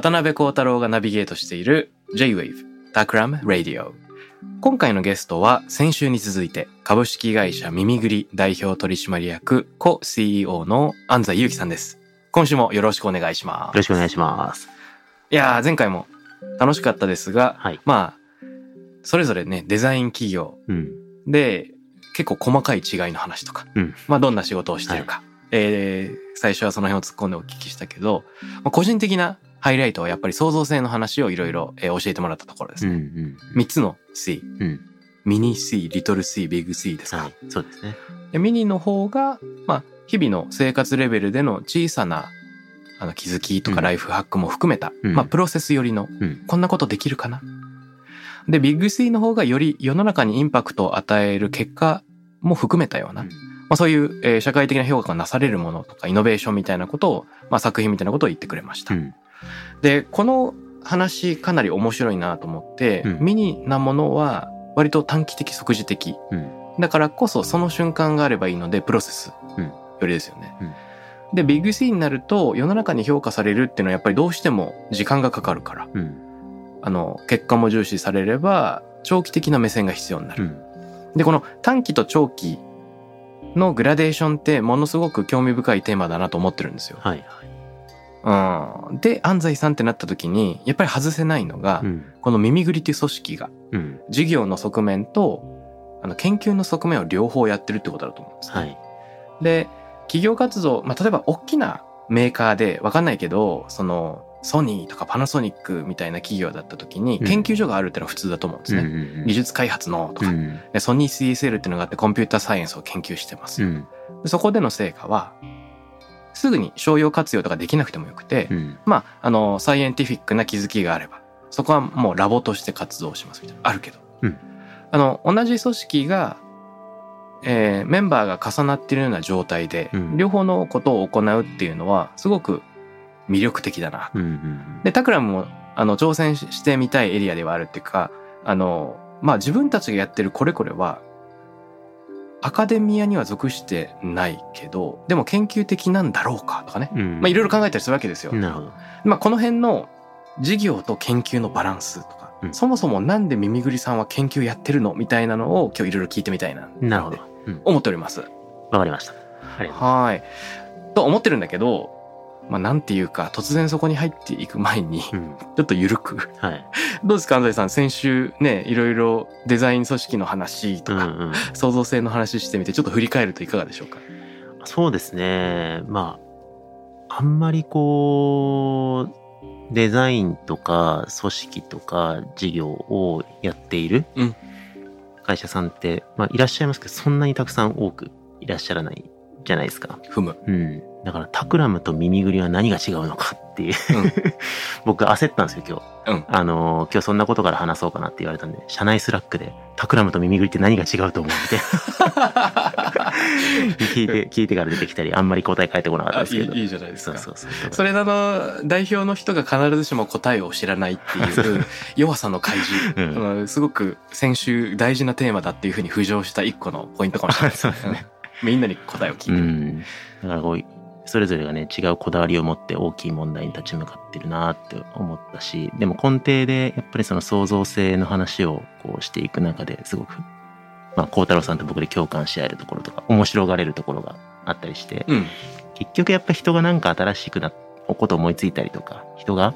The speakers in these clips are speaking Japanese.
渡辺幸太郎がナビゲートしている J-Wave Takram Radio 今回のゲストは先週に続いて株式会社耳ぐり代表取締役 co CEO の安西祐樹さんです。今週もよろしくお願いしまよろしくお願いします。すいやー前回も楽しかったですが、はい。まあそれぞれねデザイン企業うん。で結構細かい違いの話とか、うん。まあどんな仕事をしてるか、えー最初はその辺を突っ込んでお聞きしたけど、まあ、個人的なハイライトはやっぱり創造性の話をいろいろえー教えてもらったところですうんうね。ん。三、つの C、うん。ミニ C、リトル C、ビッグ C ですか？はい。そうですね。でミニの方が、まあ、日々の生活レベルでの小さなあの気づきとかうんライフハックも含めた、うんまあ、プロセス寄りのうん。こんなことできるかな？で、ビッグ C の方がより世の中にインパクトを与える結果も含めたような、まあ、そういう、えー社会的な評価がなされるものとかイノベーションみたいなことを、まあ、作品みたいなことを言ってくれました。うん。で、この話かなり面白いなと思って、うんミニなものは割と短期的即時的。うん。だからこそその瞬間があればいいのでプロセスうんよりですよね。うんで、ビッグ C になると世の中に評価されるっていうのはやっぱりどうしても時間がかかるから、うん。あの、結果も重視されれば長期的な目線が必要になる。うん。で、この短期と長期のグラデーションってものすごく興味深いテーマだなと思ってるんですよ。はいはい。うん。で、安西さんってなった時に、やっぱり外せないのが、うん。この耳ぐりっていう組織が、うん。事業の側面と、あの、研究の側面を両方やってるってことだと思うんですね。はい。で、企業活動、まあ、例えば大きなメーカーで、わかんないけど、その、ソニーとかパナソニックみたいな企業だった時に、うん研究所があるってのは普通だと思うんですね。うん技術開発のとか、うん。でソニー CSL っていうのがあってコンピューターサイエンスを研究してます。うん。でそこでの成果は、すぐに商用活用とかできなくてもよくて、うん。まあ、あの、サイエンティフィックな気づきがあれば、そこはもうラボとして活動しますみたいな、あるけど。うんあの、同じ組織が、えーメンバーが重なっているような状態で、うん両方のことを行うっていうのは、すごく魅力的だな。うん。うん。で、タクラムも、あの、挑戦ししてみたいエリアではあるっていうか、あの、まあ自分たちがやってるこれこれは、アカデミアには属してないけど、でも研究的なんだろうかとかね。うん。まあいろいろ考えたりするわけですよ。なるほど。まあこの辺の事業と研究のバランスとか、うんそもそもなんで耳ぐりさんは研究やってるのみたいなのを今日いろいろ聞いてみたいな、なるほど。うん。思っております。わかりました。はい。と思ってるんだけど、まあなんていうか、突然そこに入っていく前に、うん。ちょっと緩く。はい。どうですか安西さん？先週ねいろいろデザイン組織の話とか、うんうん。創造性の話してみてちょっと振り返るといかがでしょうか？そうですね。まあ、あんまりこう、デザインとか組織とか事業をやっているうん会社さんって、まあいらっしゃいますけど、そんなにたくさん多くいらっしゃらないじゃないですか。ふむうん。だから Takram と MIMIGURI は何が違うのかっていう、うん 僕焦ったんですよ今日。うんあのー今日そんなことから話そうかなって言われたんで、社内 Slack で Takram と MIMIGURI って何が違うと思うみたいな。聞いて、聞いてから出てきたり、あんまり答え返ってこなかったあですけど。いいじゃないですかそうそうそう。それなの代表の人が必ずしも答えを知らないっていう 弱さの開示、うんうんすごく先週大事なテーマだっていうふうに浮上した一個のポイントかもしれないですねうんみんなに答えを聞いてる、うん。だからこう、それぞれがね、違うこだわりを持って大きい問題に立ち向かってるなって思ったし、でも根底でやっぱりその創造性の話をこうしていく中ですごく、まあ、孝太郎さんと僕で共感し合えるところとか、面白がれるところがあったりして、うん。結局やっぱ人がなんか新しくなこと思いついたりとか、人が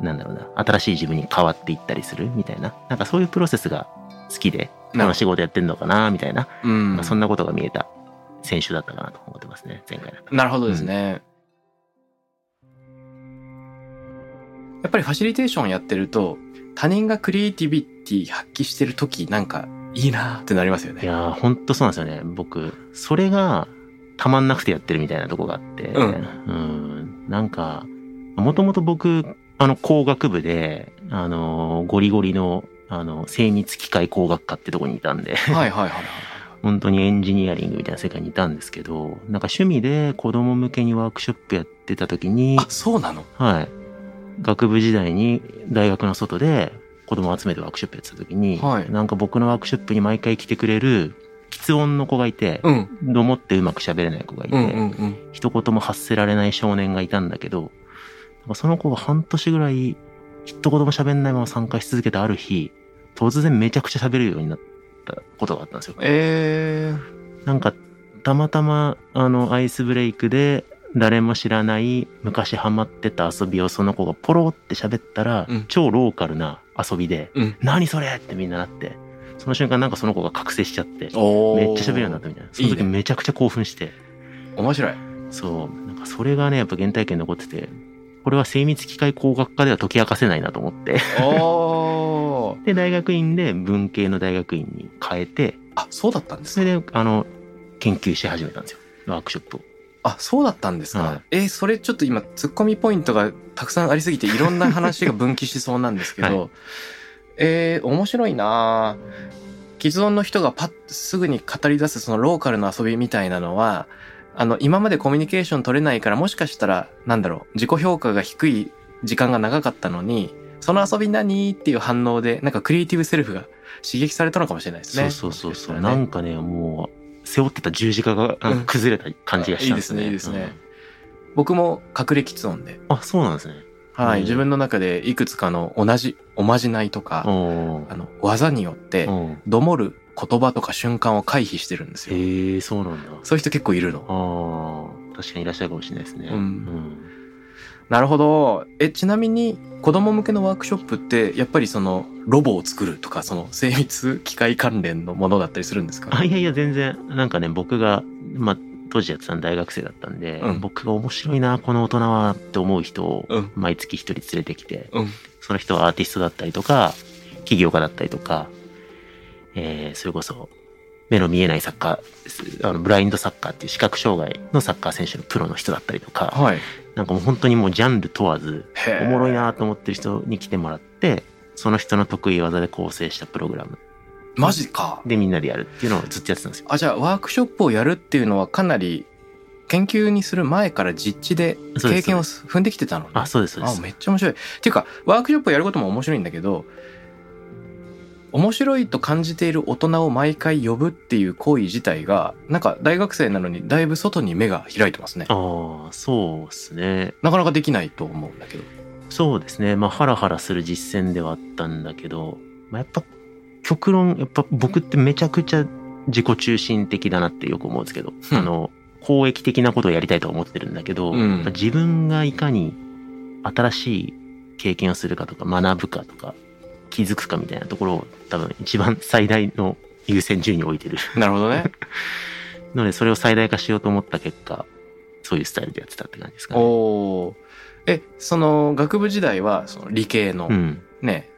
なんだろうな、新しい自分に変わっていったりするみたいな、なんかそういうプロセスが好きで、なるほど。楽しいことやってんのかな、みたいな、うん。まあそんなことが見えた選手だったかなと思ってますね、前回。なるほどですね。やっぱりファシリテーションやってると、他人がクリエイティビティ発揮してる時なんかいいなってなりますよね。いやー、ほんとそうなんですよね。僕、それがたまんなくてやってるみたいなとこがあって、うんうんなんか、もともと僕、あの、工学部で、あのー、ゴリゴリの、あの、精密機械工学科ってとこにいたんで、はいはいはいはい。本当にエンジニアリングみたいな世界にいたんですけど、なんか趣味で子供向けにワークショップやってた時にあ、、そうなの？はい。学部時代に大学の外で子供を集めてワークショップやってた時に、はいなんか僕のワークショップに毎回来てくれる、喫音の子がいて、うん。どもってうまく喋れない子がいて、うんうんうん。一言も発せられない少年がいたんだけど、その子が半年ぐらい一言も喋んないまま参加し続けたある日、突然めちゃくちゃ喋るようになったことがあったんですよ。えー、なんか、たまたま、あの、アイスブレイクで、誰も知らない昔ハマってた遊びをその子がポロって喋ったら、うん超ローカルな遊びで、うん。何それってみんななって、その瞬間なんかその子が覚醒しちゃって、おめっちゃ喋るようになったみたいな。その時めちゃくちゃ興奮して、面白い。そう、なんかそれがね、やっぱ原体験に残ってて、これは精密機械工学科では解き明かせないなと思って。で、大学院で文系の大学院に変えて、あ、そうだったんですか？それで、あの、研究し始めたんですよ。ワークショップを。あ、そうだったんですか？はいえーそれちょっと今、ツッコミポイントがたくさんありすぎて、いろんな話が分岐しそうなんですけど、はえー面白いなぁ既存の人がパッすぐに語り出すそのローカルの遊びみたいなのは、あの、今までコミュニケーション取れないから、もしかしたら、なんだろう、自己評価が低い時間が長かったのに、その遊び何っていう反応で、なんかクリエイティブセルフが刺激されたのかもしれないですね。そうそうそうそう。ねなんかね、もう、背負ってた十字架が崩れた感じがしたんですね。いいですねいいですね僕も隠れ喫音で、うんあ、そうなんですね。はい、うん自分の中でいくつかの同じおまじないとか、おあの、技によって、ーどもる言葉とか瞬間を回避してるんですよ。へえ、そうなんだ。そういう人結構いるの。ああ、確かにいらっしゃるかもしれないですね。うんなるほど。え、ちなみに子供向けのワークショップって、やっぱりそのロボを作るとか、その精密機械関連のものだったりするんですか？あ、いやいや、全然、なんかね、僕が、まあ、当時やってたの大学生だったんで、うん僕が面白いな、この大人はって思う人をうん。毎月一人連れてきて、うん。その人はアーティストだったりとか、起業家だったりとか、えー、それこそ、目の見えないサッカー、あのブラインドサッカーっていう視覚障害のサッカー選手のプロの人だったりとか、はい。なんかもう本当にもうジャンル問わず、おもろいなと思ってる人に来てもらって、その人の得意技で構成したプログラムマジか。でみんなでやるっていうのをずっとやってたんですよ。あ、じゃあワークショップをやるっていうのはかなり研究にする前から実地で経験を踏んできてたのねあ、そうです、そうであ、す。めっちゃ面白い。っていうか、ワークショップをやることも面白いんだけど、面白いと感じている大人を毎回呼ぶっていう行為自体が、なんか大学生なのにだいぶ外に目が開いてますね。ああ、そうですね。なかなかできないと思うんだけど。そうですね。まあ、ハラハラする実践ではあったんだけど、まあ、やっぱ、極論、やっぱ僕ってめちゃくちゃ自己中心的だなってよく思うんですけど、うんあの、公益的なことをやりたいとは思ってるんだけど、うん自分がいかに新しい経験をするかとか学ぶかとか気づくかみたいなところを多分一番最大の優先順位に置いてるなるほどね。のでそれを最大化しようと思った結果そういうスタイルでやってたって感じですかね。おーえ、その学部時代はその理系のうん。ね、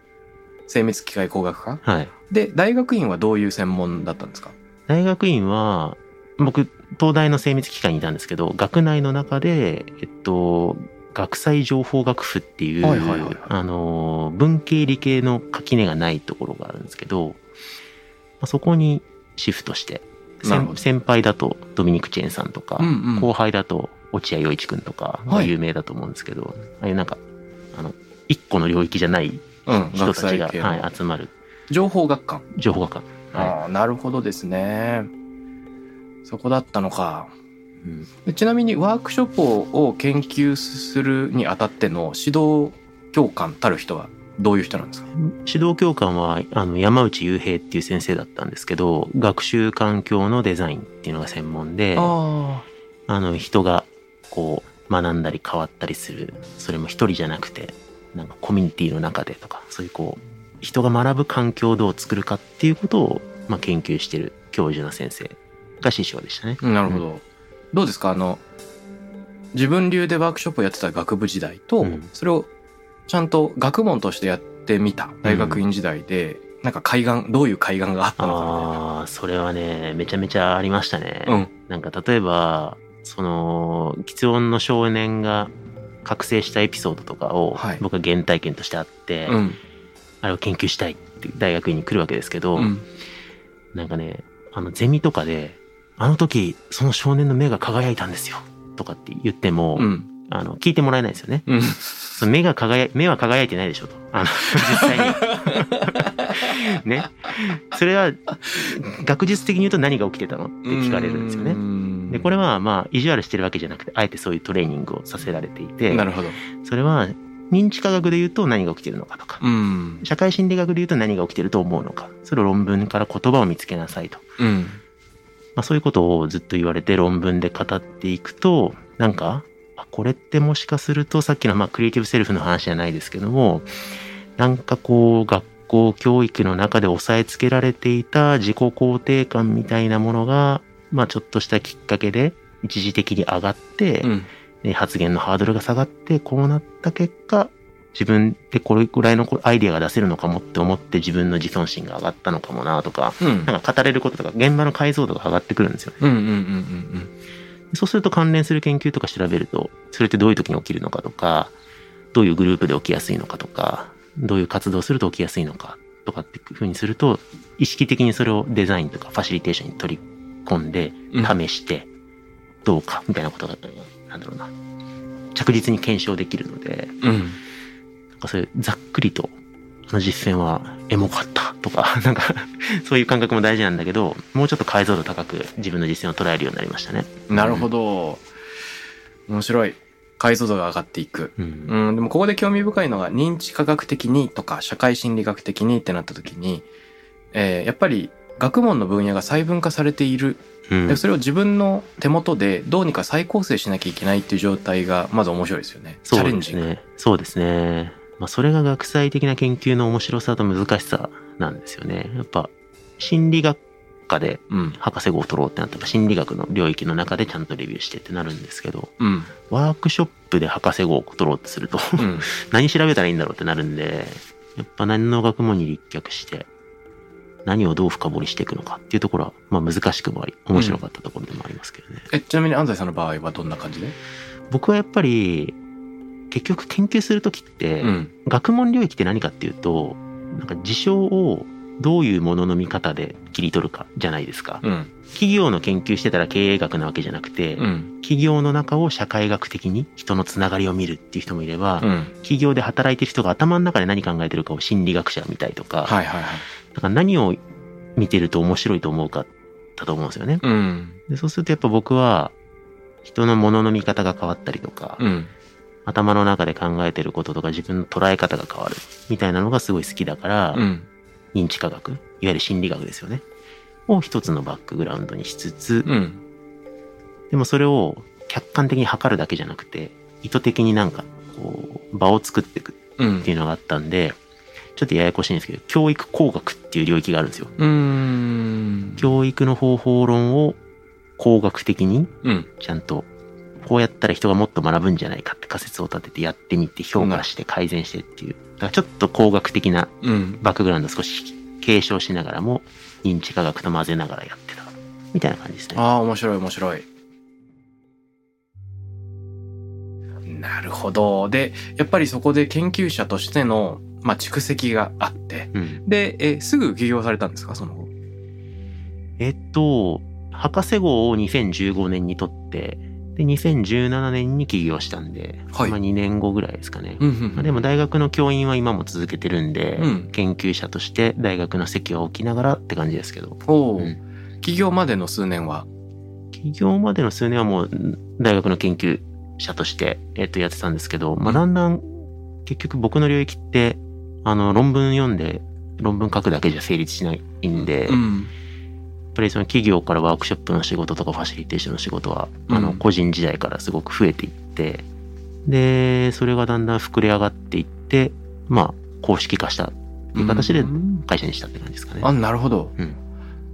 精密機械工学科？はい。で、大学院はどういう専門だったんですか？大学院は、僕、東大の精密機械にいたんですけど、学内の中で、えっと、学際情報学部っていう、はいはいはいはいあの、文系理系の垣根がないところがあるんですけど、まあそこにシフトして、先先輩だとドミニク・チェーンさんとか、んうん後輩だと落合陽一くんとか有名だと思うんですけど、ああいうなんか、あの、一個の領域じゃない人たちが、際系のはい、集まる情報学科。情報学科。はああ、なるほどですね。そこだったのか。いうんでちなみにワークショップを研究するにあたっての指導教官たる人はどういう人なんですか？指導教官はあの山内雄平っていう先生だったんですけど学習環境のデザインっていうのが専門でああの人がこう学んだり変わったりするそれも一人じゃなくてなんかコミュニティの中でとかそういうこう人が学ぶ環境をどう作るかっていうことを、まあ、研究してる教授の先生が師匠でしたね。うんなるほど。どうですか？あの、自分流でワークショップをやってた学部時代と、うんそれをちゃんと学問としてやってみた大学院時代で、なんか海岸、どういう海岸があったのかああそれはねめちゃめちゃありましたね。みたいな。なんか例えばその喫音の少年が覚醒したエピソードとかをはい僕は原体験としてあって、うん。うん。あれを研究したいって大学院に来るわけですけど、うん。なんかねあのゼミとかで「あの時その少年の目が輝いたんですよ」とかって言っても、うん。あの聞いてもらえないんですよね。うん。その目が輝い目は輝いてないでしょとあの実際に ねそれは学術的に言うと何が起きてたのって聞かれるんですよね。ねでこれはまあ意地悪してるわけじゃなくてあえてそういうトレーニングをさせられていてなるほど。それは認知科学で言うと何が起きてるのかとかうん。社会心理学で言うと何が起きてると思うのかそれを論文から言葉を見つけなさいと、うん。まあ、そういうことをずっと言われて論文で語っていくとなんかあこれってもしかするとさっきのまあクリエイティブセルフの話じゃないですけどもなんかこう学校教育の中で押さえつけられていた自己肯定感みたいなものが、まあ、ちょっとしたきっかけで一時的に上がって、うん。で発言のハードルが下がってこうなった結果自分でこれぐらいのアイデアが出せるのかもって思って自分の自尊心が上がったのかもなとかうん。なんか語れることとか現場の解像度が上がってくるんですよね。うんうんうんうんそうすると関連する研究とか調べるとそれってどういう時に起きるのかとかどういうグループで起きやすいのかとかどういう活動をすると起きやすいのかとかっていうふうにすると意識的にそれをデザインとかファシリテーションに取り込んでうん試してどうかみたいなことがなんだろうな着実に検証できるのでうん。かそういうざっくりとあの実践はエモかったとか なんかそういう感覚も大事なんだけどもうちょっと解像度高く自分の実践を捉えるようになりましたね。なるほど。面白い。解像度が上がっていく。うんうん、でもここで興味深いのが認知科学的にとか社会心理学的にってなった時に、えーやっぱり学問の分野が細分化されている。うんでそれを自分の手元でどうにか再構成しなきゃいけないっていう状態がまず面白いですよね。チそうャレンジすね。そうですね。まあ、それが学際的な研究の面白さと難しさなんですよね。やっぱ、心理学科でうん。博士号を取ろうってなったら、心理学の領域の中でちゃんとレビューしてってなるんですけど、うん。ワークショップで博士号を取ろうとすると、うん。何調べたらいいんだろうってなるんで、やっぱ何の学問に立脚して、何をどう深掘りしていくのかっていうところは、まあ難しくもあり、面白かったところでもありますけどね。え、ちなみに安西さんの場合はどんな感じで？僕はやっぱり、結局研究するときって、うん。学問領域って何かっていうとなんか事象をどういうものの見方で切り取るかじゃないですか、うん。企業の研究してたら経営学なわけじゃなくて、うん。企業の中を社会学的に人のつながりを見るっていう人もいれば、うん。企業で働いてる人が頭の中で何考えてるかを心理学者みたいとか,、はいはいはい。なんか何を見てると面白いと思うかだと思うんですよね、うん。でそうするとやっぱ僕は人のものの見方が変わったりとか、うん。頭の中で考えてることとか自分の捉え方が変わるみたいなのがすごい好きだから、うん。認知科学いわゆる心理学ですよねを一つのバックグラウンドにしつつ、うん。でもそれを客観的に測るだけじゃなくて意図的になんかこう場を作っていくうんっていうのがあったんでちょっとややこしいんですけど教育工学っていう領域があるんですよ。教育の方法論を工学的にうん。ちゃんとこうやったら人がもっと学ぶんじゃないかって仮説を立ててやってみて評価して改善してっていうだからちょっと工学的なうん。バックグラウンドを少し継承しながらも認知科学と混ぜながらやってたみたいな感じですね。ああ、面白い面白い。なるほど。で、やっぱりそこで研究者としての、まあ、蓄積があって、うん、で、え、すぐ起業されたんですか？その後。えっと博士号を2015年に取ってで2017年に起業したんで、はい。まあ、2年後ぐらいですかね。うんまあでも大学の教員は今も続けてるんで、うん。研究者として大学の席は置きながらって感じですけど。う。ん。起業までの数年は？起業までの数年はもう大学の研究者として、えっと、やってたんですけど、まあ、うん。だんだん結局僕の領域ってあの論文読んで論文書くだけじゃ成立しないんで、やっん。ぱりその企業からワークショップの仕事とかファシリテーションの仕事は、あのうん個人時代からすごく増えていってでそれがだんだん膨れ上がっていっで、まあ、公式化したっていう形でうん会社にしたって感じですかね。あ、なるほど。うん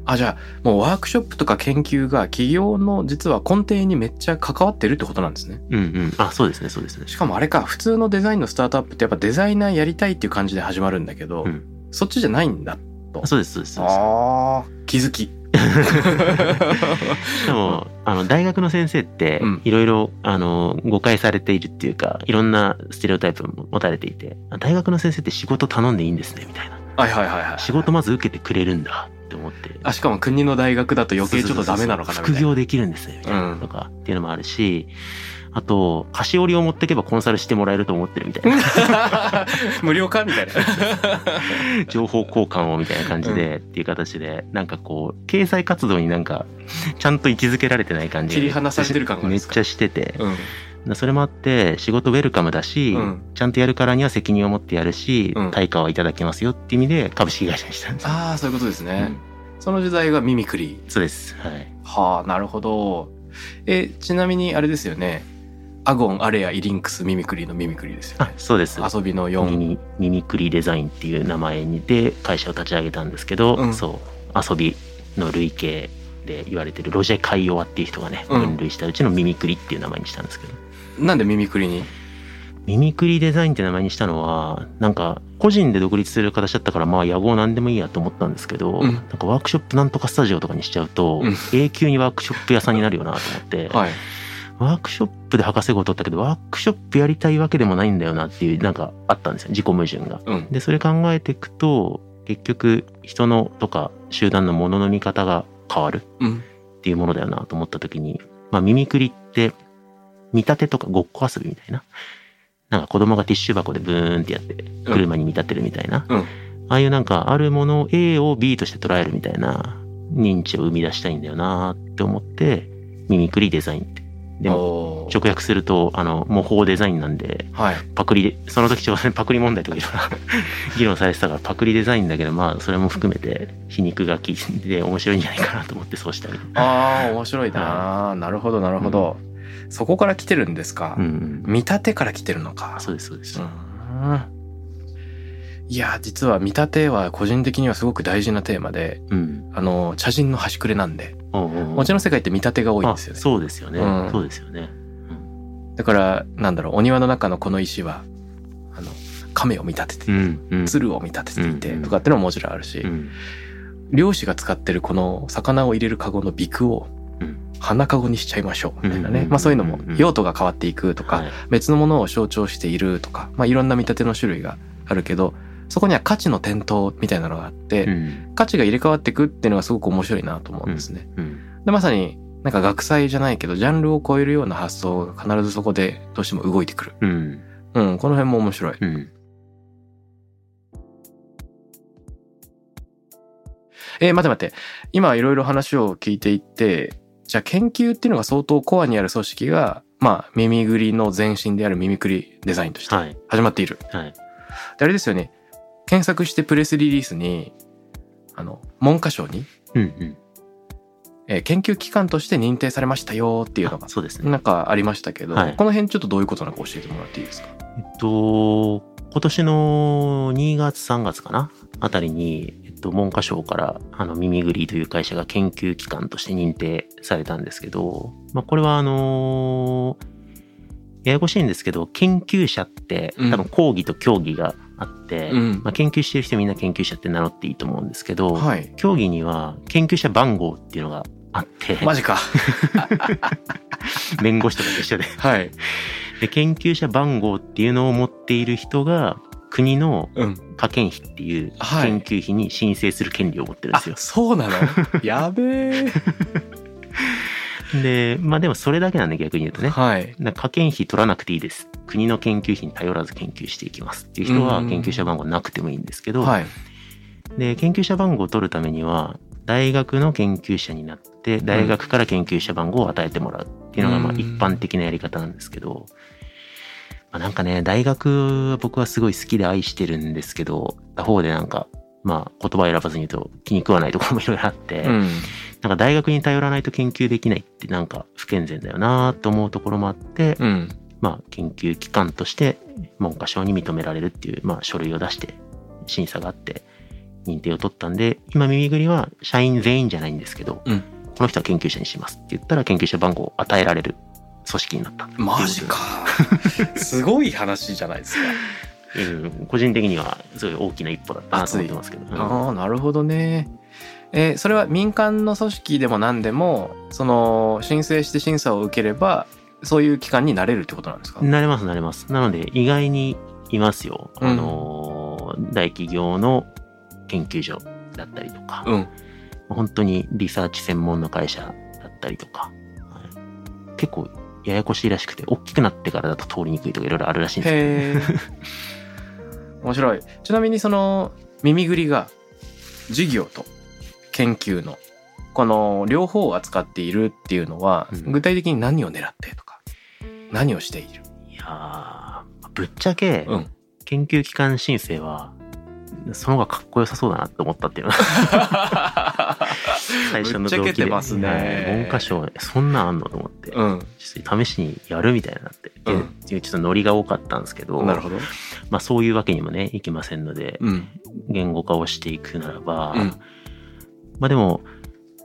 あ、じゃあ、もうワークショップとか研究が企業の実は根底にめっちゃ関わってるってことなんですね。うんうん。あ、そうですね、そうですね。しかもあれか、普通のデザインのスタートアップってやっぱデザイナーやりたいっていう感じで始まるんだけど、うんそっちじゃないんだ。あそうです、そうです。そうですああ、気づき。しかも、あの、大学の先生ってうん、いろいろ、あの、誤解されているっていうか、いろんなステレオタイプも持たれていて、あ大学の先生って仕事頼んでいいんですね、みたいな。はいはいはいはい。仕事まず受けてくれるんだって思って。あ、しかも国の大学だと余計ちょっとダメなのかなみたいな。副業できるんですね、みたいなうんとかっていうのもあるし、あと、菓子折りを持ってけばコンサルしてもらえると思ってるみたいな。無料かみたいな。情報交換をみたいな感じで、っていう形で、なんかこう、経済活動になんか、ちゃんと位置づけられてない感じが切り離されてる感がめっちゃしてて、うん。それもあって、仕事ウェルカムだし、うんちゃんとやるからには責任を持ってやるし、うん対価はいただけますよっていう意味で株式会社にしたんですよ。ああ、そういうことですね。うんその時代がミミクリ。そうです。はい。はあ、なるほど。え、ちなみにあれですよね。アゴン、アレア、イリンクス、ミミクリのミミクリですよあね、。そうです。遊びの4。ミミミミクリデザインっていう名前にで会社を立ち上げたんですけど、うんそう遊びの類型で言われてるロジェ・カイオワっていう人がねうん分類したうちのミミクリっていう名前にしたんですけど、なんでミミクリに？ミミクリデザインって名前にしたのはなんか個人で独立する形だったからまあ野望なんでもいいやと思ったんですけど、うんなんかワークショップなんとかスタジオとかにしちゃうと、うん永久にワークショップ屋さんになるよなと思って、はい。ワークショップで博士号を取ったけどワークショップやりたいわけでもないんだよなっていうなんかあったんですよ自己矛盾が。うん。でそれ考えていくと結局人のとか集団のものの見方が変わるうん。っていうものだよなと思った時に、まあ、ミミクリって見立てとかごっこ遊びみたいななんか子供がティッシュ箱でブーンってやって車に見立てるみたいな、うんああいうなんかあるものを A を B として捉えるみたいな認知を生み出したいんだよなって思ってミミクリデザインってでもも直訳するとあの模倣デザインなんではい。パクリで、その時ちょうどね パクリ問題とかいろいろ 議論されてたからパクリデザインだけど、まあそれも含めて皮肉が効いて面白いんじゃないかなと思ってそうしたり。ああ、面白いな。なるほど、なるほど。そこから来てるんですか？うんうん。見立てから来てるのか。そうです、そうです。うんいや、実は見立ては個人的にはすごく大事なテーマで、うん。あの、茶人の端くれなんで、おうおうおうもちろん世界って見立てが多いんあですよね。そうですよね。うんそうですよね。だから、なんだろう、お庭の中のこの石は、あの、亀を見立ててう、ん。うん。鶴を見立てていて、うんとかってのももちろんあるし、うん。漁師が使ってるこの魚を入れるカゴのビクをうん花カゴにしちゃいましょうみたいなね、うんまあそういうのもうん用途が変わっていくとか、はい別のものを象徴しているとか、まあ、いろんな見立ての種類があるけどそこには価値の転倒みたいなのがあって、うん。価値が入れ替わっていくっていうのがすごく面白いなと思うんですね。うん。でまさになんか学祭じゃないけどジャンルを超えるような発想が必ずそこでどうしても動いてくる。うん。うん、この辺も面白い。うん。えー待って待って。今いろいろ話を聞いていって、じゃあ研究っていうのが相当コアにある組織が、まあ耳ぐりの前身である耳くりデザインとしてはい。始まっている。はい。であれですよね。検索してプレスリリースに、あの、文科省に、うん。うん。えー研究機関として認定されましたよっていうのがあ、そうですね。なんかありましたけど、はいこの辺ちょっとどういうことなのか教えてもらっていいですか？えっと、今年の2月3月かな？あたりに、えっと、文科省から、あの、耳ぐりという会社が研究機関として認定されたんですけど、まあ、これはあのややこしいんですけど、研究者ってうん多分講義と競技があって、うんまあ、研究してる人みんな研究者って名乗っていいと思うんですけど、はい。競技には研究者番号っていうのがあって、マジか。弁護士とかと一緒で。はい。で、研究者番号っていうのを持っている人が、国のうん。科研費っていうはい研究費に申請する権利を持ってるんあですよ。、そうなの？やべえ。で、まあでもそれだけなんで逆に言うとね。はい。科研費取らなくていいです。国の研究費に頼らず研究していきますっていう人はうん研究者番号なくてもいいんですけど、はい。で、研究者番号を取るためには、大学の研究者になって、大学から研究者番号を与えてもらうっていうのがまあうん一般的なやり方なんですけど、まあ、なんかね、大学は僕はすごい好きで愛してるんですけど、他方でなんか、まあ言葉選ばずに言うと気に食わないところもいろいろあって、うん。なんか大学に頼らないと研究できないってなんか不健全だよなと思うところもあって、うん。まあ研究機関として、文科省に認められるっていう、まあ、書類を出して審査があって認定を取ったんで今耳ぐりは社員全員じゃないんですけど、うんこの人は研究者にしますって言ったら研究者番号を与えられる組織になったマジか。すごい話じゃないですか。うん個人的にはすごい大きな一歩だったなと思ってますけど、うんああ、なるほどね。えーそれは民間の組織でも何でも、その、申請して審査を受ければ、そういう機関になれるってことなんですか？なれますなれますなので意外にいますよ、うんあのー大企業の研究所だったりとか、うん。本当にリサーチ専門の会社だったりとか、はい結構ややこしいらしくて大きくなってからだと通りにくいとかいろいろあるらしいんですけど。面白い。ちなみにその、耳ぐりが、授業と研究の、この両方を扱っているっていうのは、うん。具体的に何を狙ってとか、何をしている？いやーぶっちゃけ、うん。研究機関申請はその方がかっこよさそうだなって思ったっていう 最初の動機で。ね。はい。文科省そんなんあんのと思って、うん。試しにやるみたいになって、でうん。っていうちょっとノリが多かったんですけどなるほど。まあ、そういうわけにもねいきませんので、うん。言語化をしていくならば、うんまあでも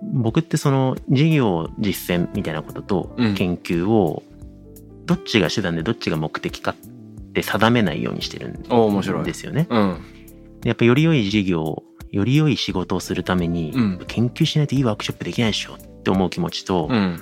僕ってその事業実践みたいなこととうん研究をどっちが手段でどっちが目的かって定めないようにしてるん。ですよね。うん。でやっぱより良い事業より良い仕事をするために、うん研究しないといいワークショップできないでしょって思う気持ちと、うん。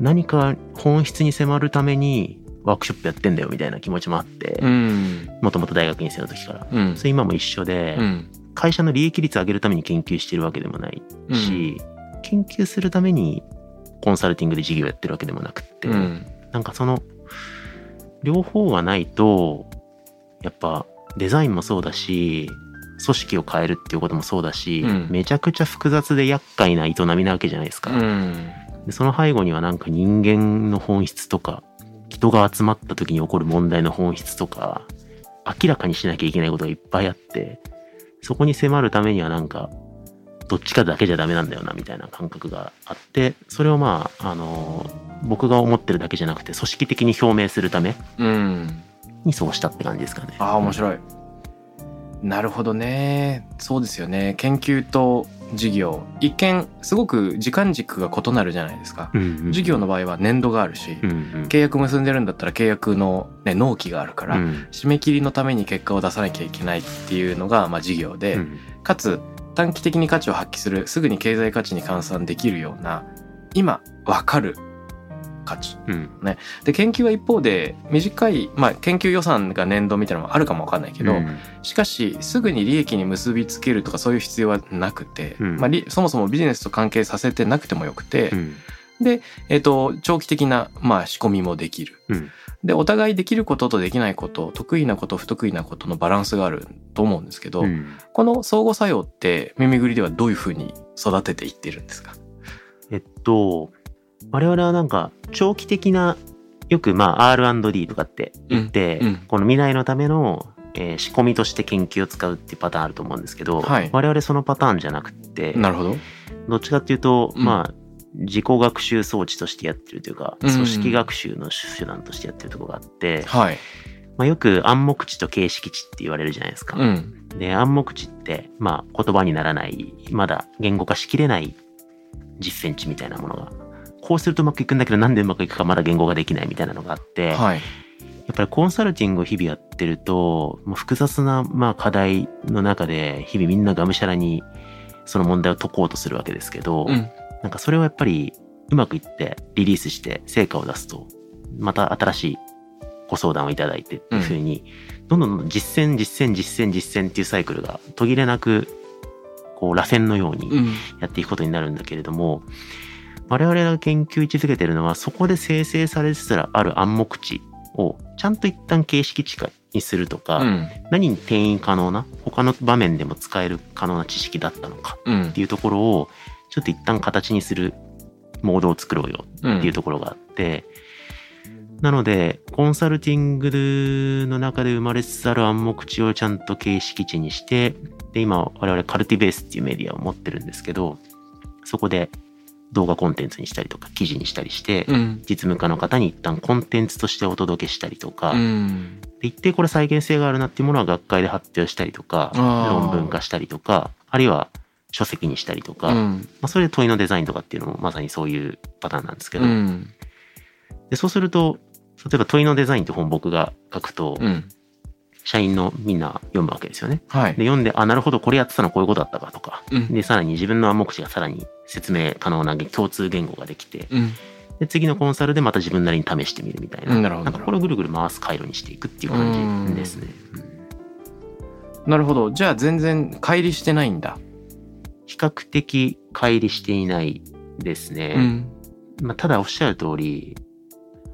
何か本質に迫るためにワークショップやってんだよみたいな気持ちもあってうん。もともと大学院生の時から。うん。それ今も一緒で、うん。会社の利益率上げるために研究してるわけでもないし、研究するためにコンサルティングで事業やってるわけでもなくって、うん。なんかその両方がないとやっぱデザインもそうだし組織を変えるっていうこともそうだし、うんめちゃくちゃ複雑で厄介な営みなわけじゃないですか、うん。でその背後にはなんか人間の本質とか人が集まった時に起こる問題の本質とか明らかにしなきゃいけないことがいっぱいあってそこに迫るためにはなんかどっちかだけじゃダメなんだよなみたいな感覚があってそれをまああの僕が思ってるだけじゃなくて組織的に表明するためうん。にそうしたって感じですかね。ああ、面白い。なるほどね。そうですよね。研究と事業。一見、すごく時間軸が異なるじゃないですか。うんうん事業の場合は年度があるし、うんうん契約結んでるんだったら契約の、ね、納期があるから、うん締め切りのために結果を出さなきゃいけないっていうのが、まあ、事業で、うんかつ短期的に価値を発揮するすぐに経済価値に換算できるような今わかる価値。うん。で研究は一方で短い、まあ、研究予算が年度みたいなのもあるかもわかんないけど、うん。しかしすぐに利益に結びつけるとかそういう必要はなくて、うん。まあ、りそもそもビジネスと関係させてなくてもよくて、うん。で、えっと長期的な、まあ、仕込みもできる。うん。でお互いできることとできないこと得意なこと不得意なことのバランスがあると思うんですけど、うん。この相互作用って耳ぐりではどういうふうに育てていってるんですか？えっと、我々はなんか長期的な、よくまあ R&D とかって言って、うんうんこの未来のための、えー仕込みとして研究を使うっていうパターンあると思うんですけど、はい我々そのパターンじゃなくって、なるほど。どっちかっていうと、うんまあ、自己学習装置としてやってるというか、うん組織学習の手段としてやってるところがあって、はい。まあ、よく暗黙知と形式知って言われるじゃないですか。うん。で、暗黙知って、まあ、言葉にならない、まだ言語化しきれない実践値みたいなものが、こうするとうまくいくんだけど、なんでうまくいくかまだ言語ができないみたいなのがあって、はい。やっぱりコンサルティングを日々やってると、もう複雑な、まあ、課題の中で、日々みんながむしゃらにその問題を解こうとするわけですけど、うん。なんかそれをやっぱりうまくいってリリースして成果を出すと、また新しいご相談をいただいてっていうふうに、どんどん実践、実践、実践、実践っていうサイクルが途切れなく、こう、螺旋のようにうん。やっていくことになるんだけれども、我々が研究位置づけてるのは、そこで生成されつつある暗黙知を、ちゃんと一旦形式値化にするとか、うん。何に転移可能な、他の場面でも使える可能な知識だったのかうんっていうところを、ちょっと一旦形にするモードを作ろうよっていうところがあって、なので、コンサルティングの中で生まれつつある暗黙知をちゃんと形式値にして、で、今我々カルティベースっていうメディアを持ってるんですけど、そこで動画コンテンツにしたりとか記事にしたりして、うん。実務家の方に一旦コンテンツとしてお届けしたりとか、うん。で一定これ再現性があるなっていうものは学会で発表したりとか論文化したりとかあるいは書籍にしたりとか、まうん。あ、それで問いのデザインとかっていうのもまさにそういうパターンなんですけど、うん。でそうすると例えば問いのデザインって本僕が書くと、うん。社員のみんな読むわけですよね。はい。で読んであなるほどこれやってたのこういうことだったかとかうん。でさらに自分の暗黙知がさらに説明可能な共通言語ができてうん。で次のコンサルでまた自分なりに試してみるみたいな,、うんなるほどんかこれをぐるぐる回す回路にしていくっていう感じですね。うんなるほど。じゃあ全然乖離してないんだ。比較的乖離していないですね。うん。まあ、ただおっしゃる通り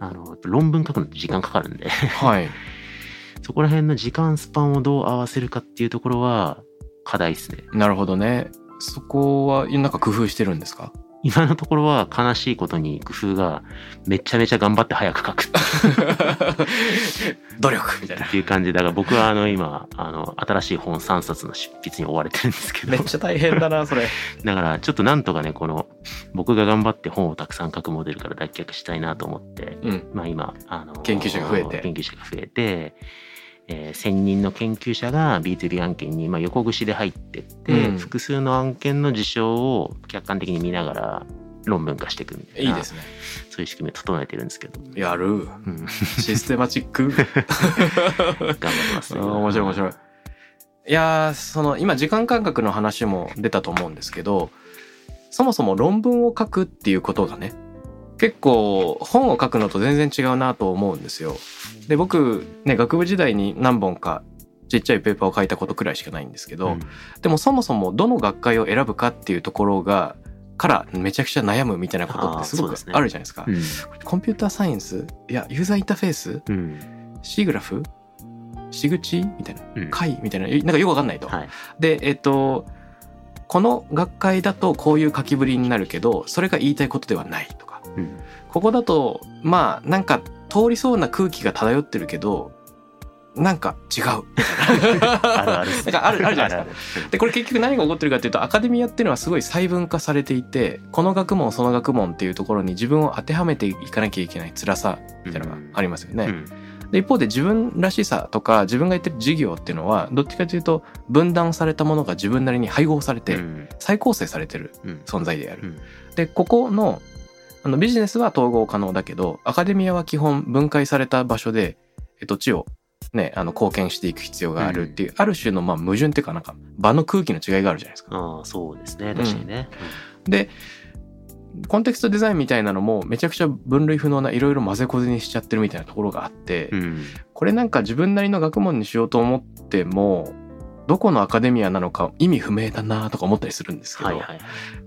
あの論文書くのって時間かかるんではい。そこら辺の時間スパンをどう合わせるかっていうところは課題ですね。なるほどね。そこは、なんか工夫してるんですか？今のところは悲しいことに工夫がめちゃめちゃ頑張って早く書く 努力みたいなっ。ていう感じだから僕はあの今あの新しい本3冊の執筆に追われてるんですけどめっちゃ大変だな、それ。だからちょっとなんとかねこの僕が頑張って本をたくさん書くモデルから脱却したいなと思ってうん。まあ今あの研究者が増えて研究者が増えて、えー、専任の研究者が B2B 案件に、まあ、横串で入ってって、うん複数の案件の事象を客観的に見ながら論文化していくみたいないいですね。そういう仕組みを整えてるんですけど、やる。うん、システマチック。頑張ってますあねー面白い面白い。いやーその今時間感覚の話も出たと思うんですけどそもそも論文を書くっていうことがね結構本を書くのと全然違うなと思うんですよ。で僕ね学部時代に何本かちっちゃいペーパーを書いたことくらいしかないんですけど、うんでもそもそもどの学会を選ぶかっていうところがからめちゃくちゃ悩むみたいなことってすごくあるじゃないですか。うんコンピューターサイエンスいやユーザーインターフェースうんシグラフシグチみたいなうん会みたいななんかよくわかんないと。はいでえっとこの学会だとこういう書きぶりになるけどそれが言いたいことではないとかうん。ここだとまあなんか通りそうな空気が漂ってるけどなんか違う。あるあるかあるあるじゃないですか。かでこれ結局何が起こってるかっていうとアカデミアっていうのはすごい細分化されていてこの学問その学問っていうところに自分を当てはめていかなきゃいけない辛さみたいなのがありますよね。うん。で一方で自分らしさとか自分がやってる事業っていうのはどっちかというと分断されたものが自分なりに配合されてうん。再構成されてるうん。存在である。うん。でここのあのビジネスは統合可能だけどアカデミアは基本分解された場所で土地をねあの貢献していく必要があるっていう、ある種のまあ矛盾っていうかなんか場の空気の違いがあるじゃないですか。ああそうですね。確かにね、でコンテクストデザインみたいなのもめちゃくちゃ分類不能ないろいろ混ぜこぜにしちゃってるみたいなところがあって、うん。これなんか自分なりの学問にしようと思ってもどこのアカデミアなのか意味不明だなとか思ったりするんですけど、はいはい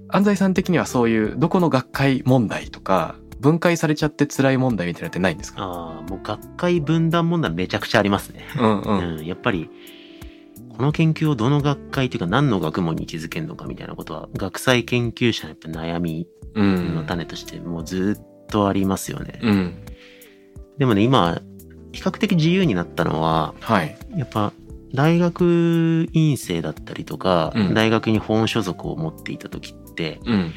安西さん的にはそういうどこの学会問題とか分解されちゃって辛い問題みたいなのってないんですか？ああもう学会分断問題めちゃくちゃありますね、うんう。うんん、やっぱりこの研究をどの学会というか何の学問に位置づけるのかみたいなことは学際研究者のやっぱ悩みうのん。種としてもうずっとありますよね、うん。でもね今比較的自由になったのははい。やっぱ大学院生だったりとか、うん大学に本所属を持っていた時ってうん。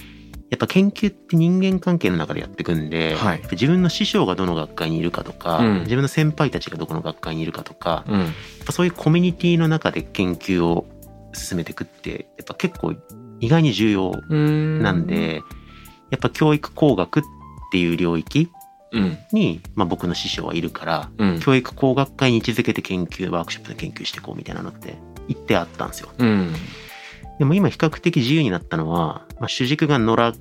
やっぱ研究って人間関係の中でやっていくんで、はい自分の師匠がどの学会にいるかとか、うん自分の先輩たちがどこの学会にいるかとか、やっうん。ぱそういうコミュニティの中で研究を進めていくってやっぱ結構意外に重要うん。なんで、やっぱ教育工学っていう領域うん。に、まあ、僕の師匠はいるから、うん。教育工学会に位置づけて研究ワークショップで研究していこうみたいなのって言ってあったんですよ。うん。でも今比較的自由になったのは、まあ、主軸が野良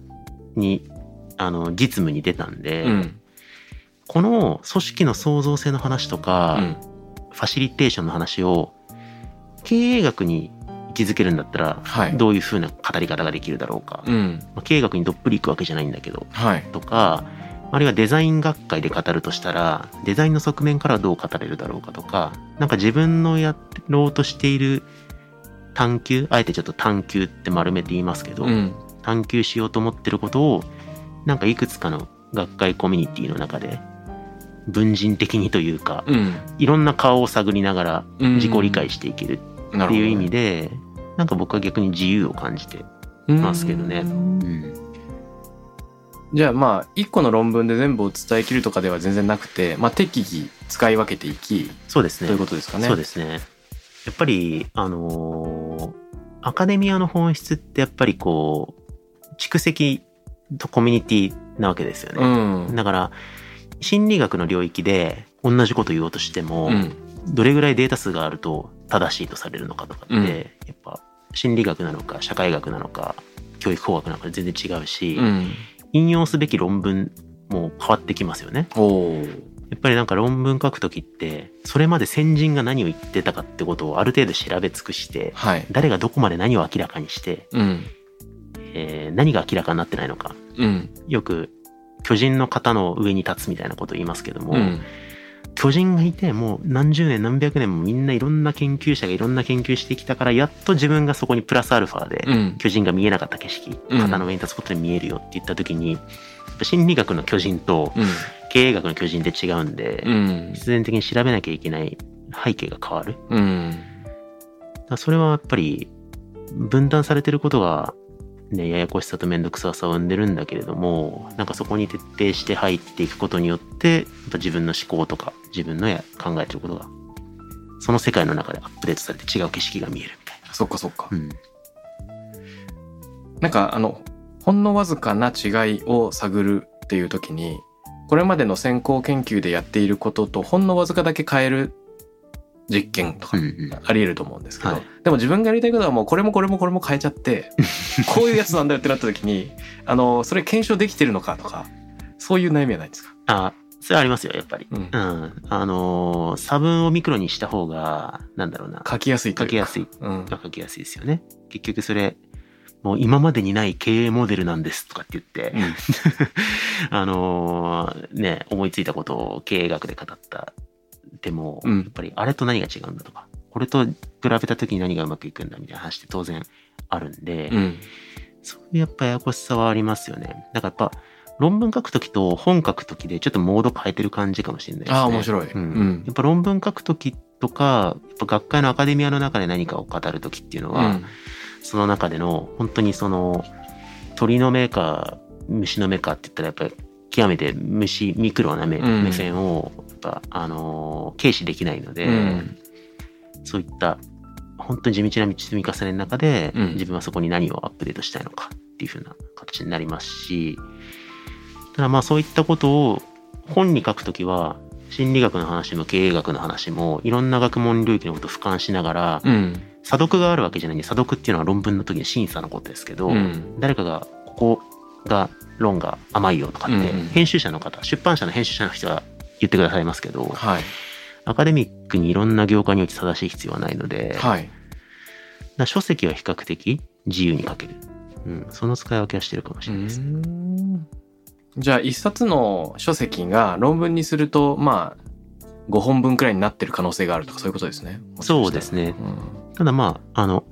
にあの実務に出たんで、うん。この組織の創造性の話とか、うん。ファシリテーションの話を経営学に位置づけるんだったら、はい。どういう風な語り方ができるだろうか、うん。まあ、経営学にどっぷりいくわけじゃないんだけどはい。とかあるいはデザイン学会で語るとしたらデザインの側面からどう語れるだろうかとかなんか自分のやろうとしている探求あえてちょっと探求って丸めて言いますけど、うん。探求しようと思ってることをなんかいくつかの学会コミュニティの中で文人的にというかうん。いろんな顔を探りながらうん自己理解していけるっていう意味でなんか僕は逆に自由を感じてますけどね。ううんんじゃあまあ一個の論文で全部を伝えきるとかでは全然なくて、まあ、適宜使い分けていきそうですね。ということですかね。そうですね。やっぱり、あのーアカデミアの本質ってやっぱりこう、蓄積とコミュニティなわけですようね。ん。だから、心理学の領域で同じこと言おうとしても、うん。どれぐらいデータ数があると正しいとされるのかとかって、うんやっぱ心理学なのか社会学なのか教育工学なのかで全然違うし、うん。引用すべき論文も変わってきますよね。やっぱりなんか論文書くときって、それまで先人が何を言ってたかってことをある程度調べ尽くして、はい。誰がどこまで何を明らかにして、うん。えー何が明らかになってないのか。うん。よく巨人の型の上に立つみたいなことを言いますけども、うん。巨人がいてもう何十年何百年もみんないろんな研究者がいろんな研究してきたからやっと自分がそこにプラスアルファでうん。巨人が見えなかった景色、うん型の上に立つことで見えるよって言った時に心理学の巨人とうん。経営学の巨人って違うんで、うん。必然的に調べなきゃいけない背景が変わる。うん。らそれはやっぱり分断されてることがね、ややこしさと面倒くささを生んでるんだけれども、なんかそこに徹底して入っていくことによって、やっぱ自分の思考とか自分のや考えてることが、その世界の中でアップデートされて違う景色が見えるみたいそっかそっか。な。うん。なんかあの、ほんのわずかな違いを探るっていう時に、これまでの先行研究でやっていることとほんのわずかだけ変える実験とかうんうんあり得ると思うんですけど、はいでも自分がやりたいことはもうこれもこれもこれも変えちゃって、こういうやつなんだよってなった時に、あの、それ検証できてるのかとか、そういう悩みはないですか？あ、それはありますよ、やっぱり。うんうん。あのー差分をミクロにした方が、なんだろうな。書きやすい。書きやすい。うん。が書きやすいですよね。結局それ、もう今までにない経営モデルなんですとかって言って、あのーね、思いついたことを経営学で語った。でも、うんやっぱりあれと何が違うんだとか、これと比べた時に何がうまくいくんだみたいな話って当然あるんで、うん。そういうやっぱややこしさはありますよね。だからやっぱ論文書くときと本書くときでちょっとモード変えてる感じかもしれないですね。ああ、面白い。うんうんやっぱ論文書くときとか、やっぱ学会のアカデミアの中で何かを語るときっていうのは、うんその中での本当にその鳥の目か虫の目かって言ったらやっぱり極めて虫ミクロな目,、うん目線をやっぱあの軽視できないので、うん。そういった本当に地道な積み重ねの中で、うん。自分はそこに何をアップデートしたいのかっていう風な形になりますしただまあそういったことを本に書くときは心理学の話も経営学の話もいろんな学問領域のことを俯瞰しながら、うん。査読があるわけじゃないんで査読っていうのは論文の時に審査のことですけど、うん。誰かがここが論が甘いよとかって、編集者の方出版社の編集者の人は言ってくださいますけどはい。アカデミックにいろんな業界において正しい必要はないので、はい。ら書籍は比較的自由に書ける、うん、その使い分けはしてるかもしれないです、じゃあ一冊の書籍が論文にするとまあ5本分くらいになってる可能性があるとかそういうことですね。そうですね。うん。ただまああの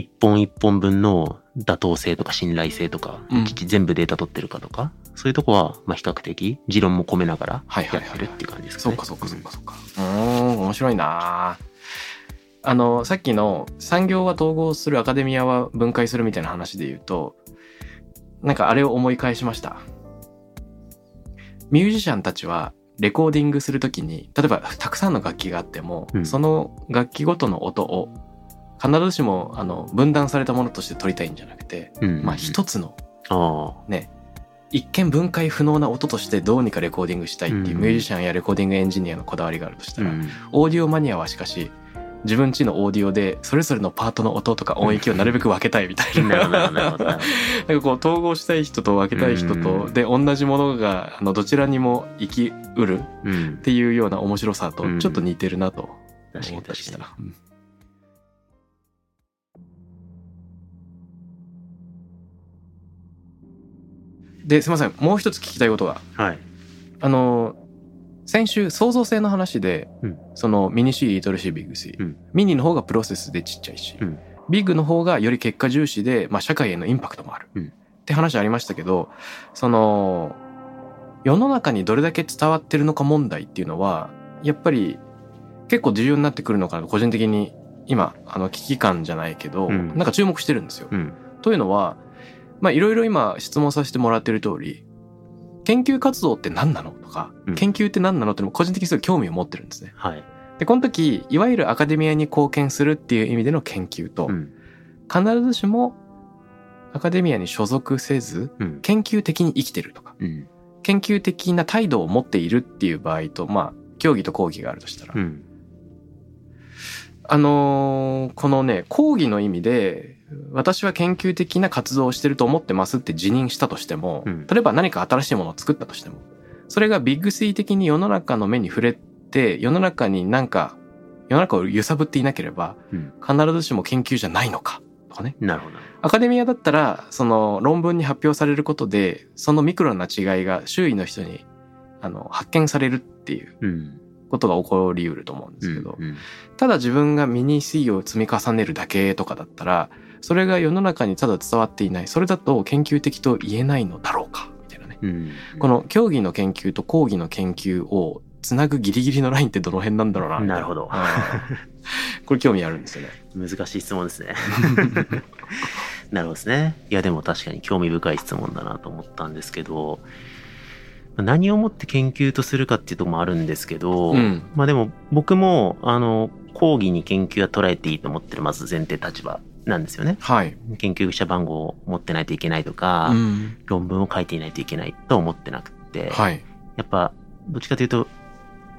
一本一本分の妥当性とか信頼性とか、うん全部データ取ってるかとかそういうとこはまあ比較的持論も込めながらやってるっていう感じですかね。そうかそうかそうかそうか。うーん面白いなあのさっきの産業は統合するアカデミアは分解するみたいな話で言うとなんかあれを思い返しました。ミュージシャンたちはレコーディングするときに例えばたくさんの楽器があっても、うんその楽器ごとの音を必ずしもあの分断されたものとして取りたいんじゃなくて、うんまあ一つのあね一見分解不能な音としてどうにかレコーディングしたいっていううんミュージシャンやレコーディングエンジニアのこだわりがあるとしたあ、ら、オーディオマニアはしかし自分ちのオーディオでそれぞれのパートの音とか音域をなるべく分けたいみたいな。なんかこう統合したい人と分けたい人と、うんで同じものがあのどちらにも生きうるうんっ。ていうような面白さとうん。ちょっと似てるなと思ったりした。うんですいません。もう一つ聞きたいことが。はい。あの先週創造性の話で、うん。そのミニ C リトル C ビッグ C、うん。ミニの方がプロセスでちっちゃいし、うん。ビッグの方がより結果重視で、まあ、社会へのインパクトもある、うん。って話ありましたけどその世の中にどれだけ伝わってるのか問題っていうのはやっぱり結構重要になってくるのかなと個人的に今あの危機感じゃないけど、うん。なんか注目してるんですよ。うん。というのはまあいろいろ今質問させてもらってる通り、研究活動って何なのとか、うん研究って何なのってのも個人的にすごい興味を持ってるんですね。はい。で、この時、いわゆるアカデミアに貢献するっていう意味での研究と、うん。必ずしもアカデミアに所属せず、うん。研究的に生きてるとか、うん。研究的な態度を持っているっていう場合と、まあ、競技と講義があるとしたら、うん。あのーこのね、講義の意味で、私は研究的な活動をしてると思ってますって辞任したとしても、うん例えば何か新しいものを作ったとしても、それがビッグスリー的に世の中の目に触れて、世の中になんか、世の中を揺さぶっていなければ、うん。必ずしも研究じゃないのか、とかね。なるほど。アカデミアだったら、その論文に発表されることで、そのミクロな違いが周囲の人に、あの、発見されるっていううん。ことが起こり得ると思うんですけど、うん。ただ自分がミニ C を積み重ねるだけとかだったら、それが世の中にただ伝わっていない。それだと研究的と言えないのだろうかみたいなね。うん。この競技の研究と講義の研究をつなぐギリギリのラインってどの辺なんだろうななるほどうん これ興味あるんですよね。難しい質問ですね。なるほどですね。いや、でも確かに興味深い質問だなと思ったんですけど、何をもって研究とするかっていうところもあるんですけど、うんまあでも僕も、あの、講義に研究は捉えていいと思ってる、まず前提立場なんですよね。はい。研究者番号を持ってないといけないとか、うん。論文を書いていないといけないと思ってなくって、はい。やっぱ、どっちかというと、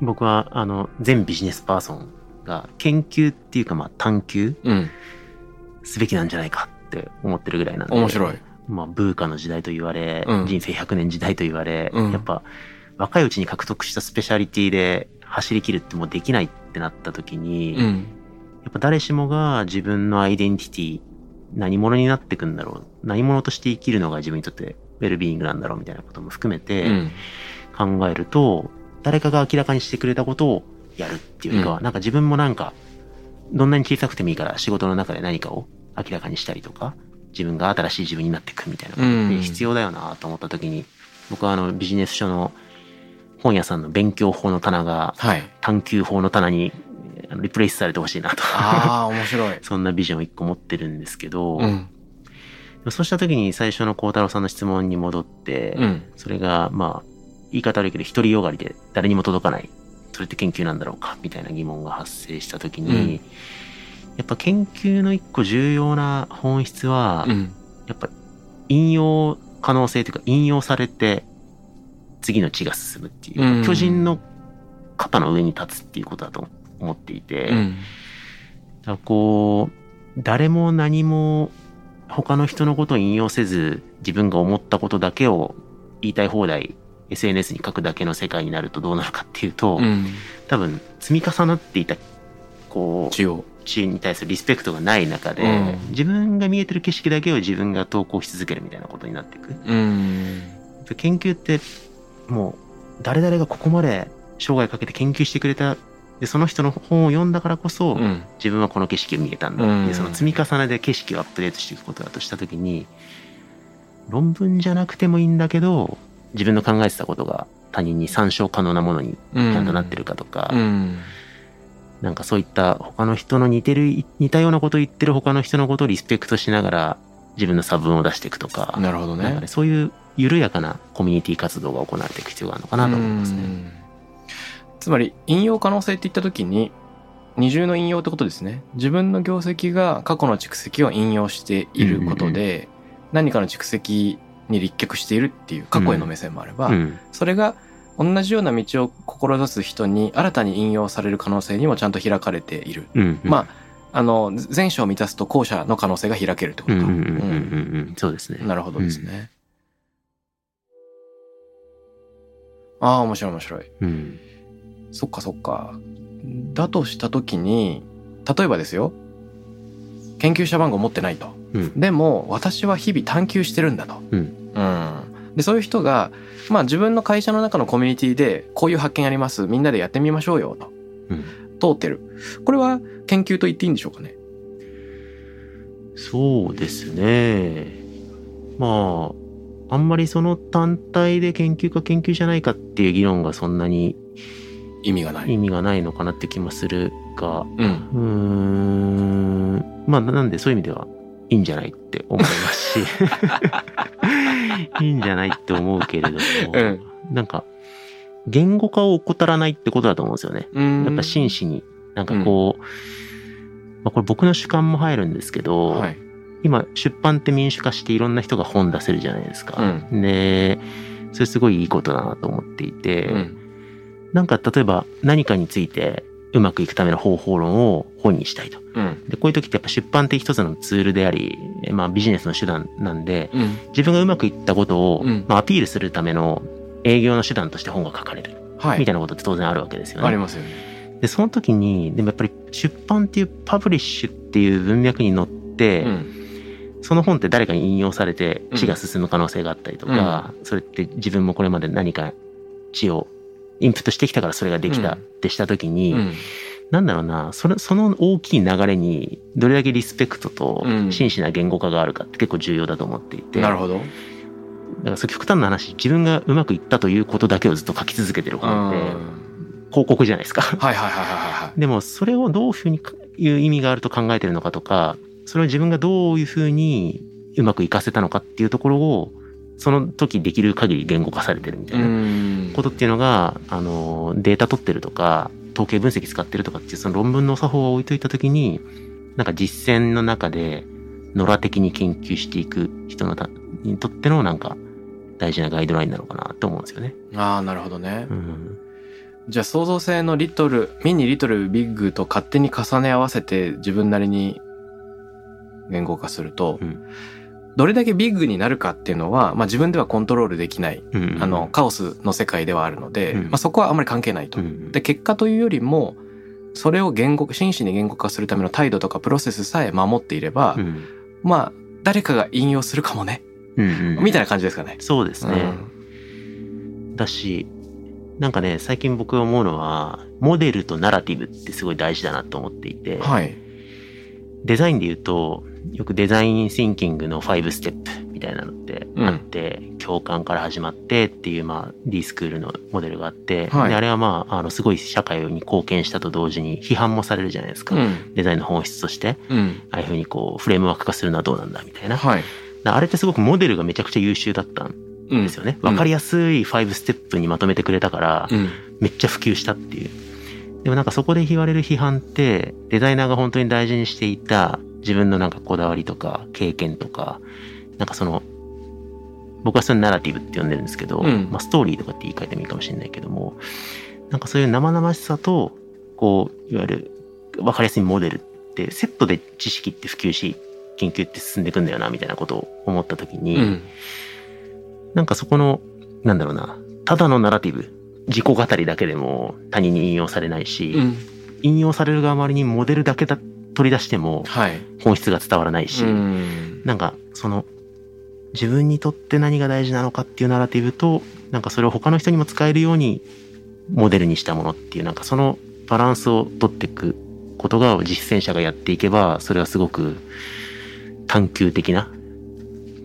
僕は、あの、全ビジネスパーソンが研究っていうか、まあ探求うん。すべきなんじゃないかって思ってるぐらいなんで。面白い。まあ、ブーカの時代と言われ、うん人生100年時代と言われ、うんやっぱ、若いうちに獲得したスペシャリティで走り切るってもうできないってなった時に、やうん。っぱ誰しもが自分のアイデンティティ、何者になっていくんだろう。何者として生きるのが自分にとってウェルビーイングなんだろうみたいなことも含めてうん。考えると、誰かが明らかにしてくれたことをやるっていうよりかなんか自分もなんか、どんなに小さくてもいいから仕事の中で何かを明らかにしたりとか、自分が新しい自分になっていくみたいなことってうん必要だよなと思った時に、僕はあのビジネス書の本屋さんの勉強法の棚がはい。探求法の棚にあのリプレイスされてほしいなと。ああ、面白い。そんなビジョンを一個持ってるんですけど、うん。そうした時に最初の孝太郎さんの質問に戻って、うん。それがまあ言い方悪いけど独りよがりで誰にも届かないそれって研究なんだろうかみたいな疑問が発生した時に、うんやっぱ研究の一個重要な本質は、うん。やっぱ引用可能性というか引用されて次の地が進むっていう、うん巨人の肩の上に立つっていうことだと思っていて、うん。だこう誰も何も他の人のことを引用せず自分が思ったことだけを言いたい放題 SNS に書くだけの世界になるとどうなるかっていうと、うん。多分積み重なっていたこう。地に対するリスペクトがない中で、うん自分が見えてる景色だけを自分が投稿し続けるみたいなことになっていく。うん。研究ってもう誰々がここまで生涯かけて研究してくれたでその人の本を読んだからこそ、うん。自分はこの景色を見えたんだっていう、うんその積み重ねで景色をアップデートしていくことだとした時に論文じゃなくてもいいんだけど自分の考えてたことが他人に参照可能なものにちゃんとなってるかとか、うん。なんかそういった他の人の似てる似たようなことを言ってる他の人のことをリスペクトしながら自分の差分を出していくとかなるほどねね。そういう緩やかなコミュニティ活動が行われていく必要があるのかなと思いますね。うんつまり引用可能性って言った時に二重の引用ってことですね。自分の業績が過去の蓄積を引用していることで、何かの蓄積に立脚しているっていう過去への目線もあれば、うん。それが同じような道を志す人に新たに引用される可能性にもちゃんと開かれている、まああの前者を満たすと後者の可能性が開けるってことか、そうですね。なるほどですね、ああ面白い面白い。うんそっかそっか。だとしたときに、例えばですよ。研究者番号持ってないと。うんでも、私は日々探求してるんだと。うんうんで、そういう人が、まあ自分の会社の中のコミュニティで、こういう発見あります。みんなでやってみましょうよ、と。うん通ってる。これは研究と言っていいんでしょうかね？そうですね。まあ、あんまりその単体で研究か研究じゃないかっていう議論がそんなに意味がない。意味がないのかなって気もするが、うん。うーん、まあなんでそういう意味ではいいんじゃないって思いますし、いいんじゃないって思うけれども、うんなんか、言語化を怠らないってことだと思うんですよね。うんやっぱ真摯に、なんかこう、まあこれ僕の主観も入るんですけど、はい。今出版って民主化していろんな人が本出せるじゃないですか。うで、それすごいいいことだなと思っていて、うん。なんか例えば何かについてうまくいくための方法論を本にしたいと。うん。で、こういう時ってやっぱ出版って一つのツールであり、えまあビジネスの手段なんで、うん。自分がうまくいったことを、うんまあ、アピールするための営業の手段として本が書かれる、はい。みたいなことって当然あるわけですよね。ありますよね。で、その時に、でもやっぱり出版っていうパブリッシュっていう文脈に乗って、うん。その本って誰かに引用されてうん知が進む可能性があったりとか、それって自分もこれまで何か知をインプットしてきたからそれができたうんってした時に、うん。なんだろうな、それ、その大きい流れにどれだけリスペクトとうん真摯な言語化があるかって結構重要だと思っていて、なるほど。だからそう極端な話、自分がうまくいったということだけをずっと書き続けてるうん。本ってはい広告じゃないですか。はいはいはいはい。でもそれをどういうふうにいう意味があると考えてるのかとか、それを自分がどういうふうにうまく活かせたのかっていうところを、その時できる限り言語化されてるみたいなうんことっていうのが、あの、データ取ってるとか、統計分析使ってるとかっていうその論文の作法を置いといた時に、なんか実践の中で、野良的に研究していく人のたにとってのなんか大事なガイドラインなのかなと思うんですよね。ああ、なるほどねう。ん。じゃあ創造性のリトル、ミニリトルビッグと勝手に重ね合わせて自分なりに言語化すると、うんどれだけビッグになるかっていうのは、まあ自分ではコントロールできない、うんあの、、カオスの世界ではあるので、うんまあそこはあまり関係ないと。うんで、結果というよりも、それを言語、真摯に言語化するための態度とかプロセスさえ守っていれば、うんまあ、誰かが引用するかもね、うんうんみたいな感じですかね。そうですね。うんだし、なんかね、最近僕が思うのは、モデルとナラティブってすごい大事だなと思っていて、はい。デザインで言うと、よくデザインシンキングの5ステップみたいなのってあって、共感から始まってっていう、まあ、D スクールのモデルがあって、はいであれはまあ、あの、すごい社会に貢献したと同時に批判もされるじゃないですか。うん。デザインの本質として、うん。ああいうふうにこう、フレームワーク化するのはどうなんだみたいな。はい。あれってすごくモデルがめちゃくちゃ優秀だったんうんですよね。わ、かりやすい5ステップにまとめてくれたから、うん。めっちゃ普及したっていう。でもなんかそこで言われる批判って、デザイナーが本当に大事にしていた自分のなんかこだわりとか経験とか、なんかその、僕はそれナラティブって呼んでるんですけど、うんまあストーリーとかって言い換えてもいいかもしれないけども、なんかそういう生々しさと、こう、いわゆる分かりやすいモデルってセットで知識って普及し、研究って進んでいくんだよな、みたいなことを思った時に、うん。なんかそこの、なんだろうな、ただのナラティブ、自己語りだけでも他人に引用されないし、うん。引用される側周りにモデルだけだ取り出してもはい。本質が伝わらないし、うん。なんかその自分にとって何が大事なのかっていうナラティブと、なんかそれを他の人にも使えるようにモデルにしたものっていう、なんかそのバランスを取っていくことが実践者がやっていけば、それはすごく探求的な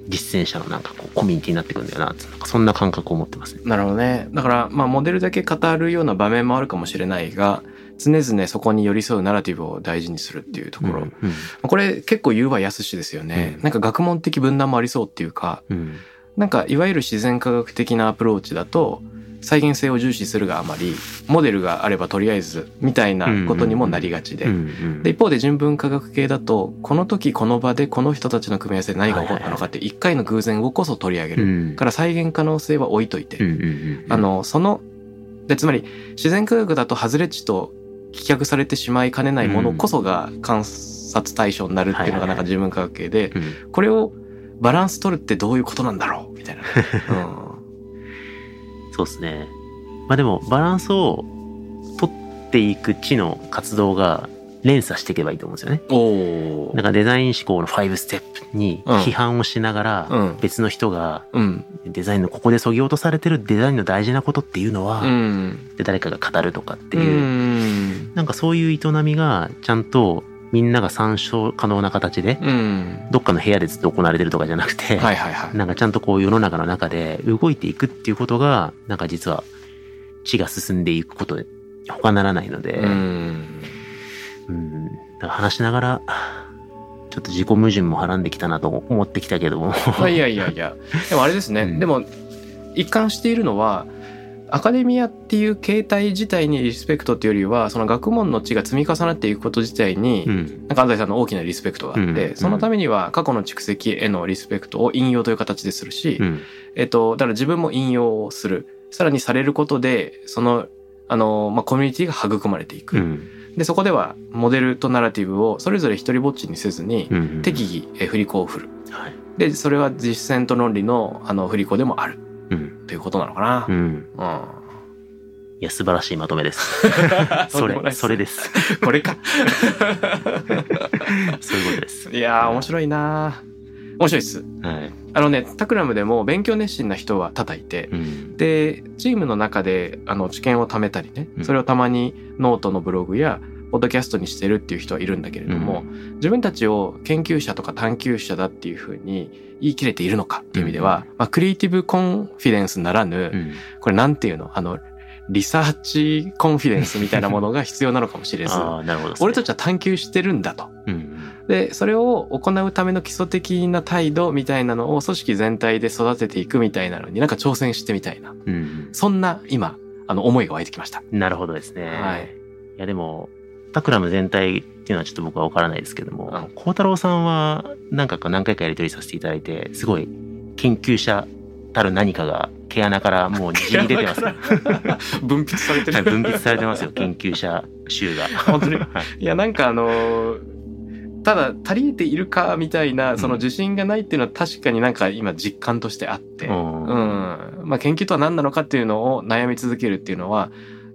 実践者のなんかこうコミュニティになっていくんだよな、なんかそんな感覚を持ってますね。なるほどね。だから、まあ、モデルだけ語るような場面もあるかもしれないが、常々そこに寄り添うナラティブを大事にするっていうところ。うんこれ結構言うはやすしですよね。うんなんか学問的分断もありそうっていうか、うんなんかいわゆる自然科学的なアプローチだと、再現性を重視するがあまり、モデルがあればとりあえず、みたいなことにもなりがちで。うんうんで、一方で純文科学系だと、この時この場でこの人たちの組み合わせで何が起こったのかって一回の偶然をこそ取り上げうる。んから再現可能性は置いといて。うんうんうんあの、その、で、つまり、自然科学だと外れ値と棄却されてしまいかねないものこそが観察対象になるっていうのがなんか自分科学系で、うんこれをバランス取るってどういうことなんだろうみたいな。そうですね。まあでも、バランスを取っていく知の活動が連鎖していけばいいと思うんですよね。うん、おだからデザイン思考の5ステップにうん批判をしながら、うん別の人がうん。デザインのここで削ぎ落とされてるデザインの大事なことっていうのは、うん。で誰かが語るとかってういう、ん。なんかそういう営みがちゃんとみんなが参照可能な形で、うん。どっかの部屋でずっと行われてるとかじゃなくて、はいはいはい。なんかちゃんとこう世の中の中で動いていくっていうことが、なんか実は地が進んでいくことで他ならないので、うん。うんだから話しながら、ちょっと自己矛盾もはらんできたなと思ってきたけども。まあいやいやいやでもあれですね、うんでも一貫しているのはアカデミアっていう形態自体にリスペクトっていうよりはその学問の地が積み重なっていくこと自体に、うん。なんか安西さんの大きなリスペクトがあって、うんそのためには過去の蓄積へのリスペクトを引用という形でするし、うん。えっと、だから自分も引用をする。さらにされることで、その、あの、まあ、コミュニティが育まれていく。うん。で、そこでは、モデルとナラティブをそれぞれ一人ぼっちにせずに、うん。適宜、え振り子を振る。はい。で、それは実践と論理の、あの、振り子でもある。うん。ということなのかなう。ん。うん。いや、素晴らしいまとめです。それ、それです。これか。そういうことです。いやー、面白いな面白いっす。はい。あのね、 Takram でも勉強熱心な人は叩いて、うん。で、チームの中で、あの、知見を貯めたりねう、んそれをたまにノートのブログや、ポッドキャストにしてるっていう人はいるんだけれども、自分たちを研究者とか探求者だっていうふうに言い切れているのかっていう意味では、まあ、 creative confidence ならぬ、うん。これなんていうの？あの、 research confidence みたいなものが必要なのかもしれず、ね。俺たちは探求してるんだと。うん。で、それを行うための基礎的な態度みたいなのを組織全体で育てていくみたいなのになんか挑戦してみたいな。うん。そんな今、あの思いが湧いてきました。なるほどですね。はい。いやでも、タクラム全体っていうのはちょっと僕は分からないですけどもうん、孝太郎さんはなんか何回かやり取りさせていただいて、すごい研究者たる何かが毛穴からもうにじみ出てますよ。分泌されてはいる。分泌されてますよ、研究者集が。本当に はいいや、なんかあのーただ足りているかみたいな、その自信がないっていうのは確かになんか今実感としてあって、うんうん。まあ研究とは何なのかっていうのを悩み続けるっていうのは、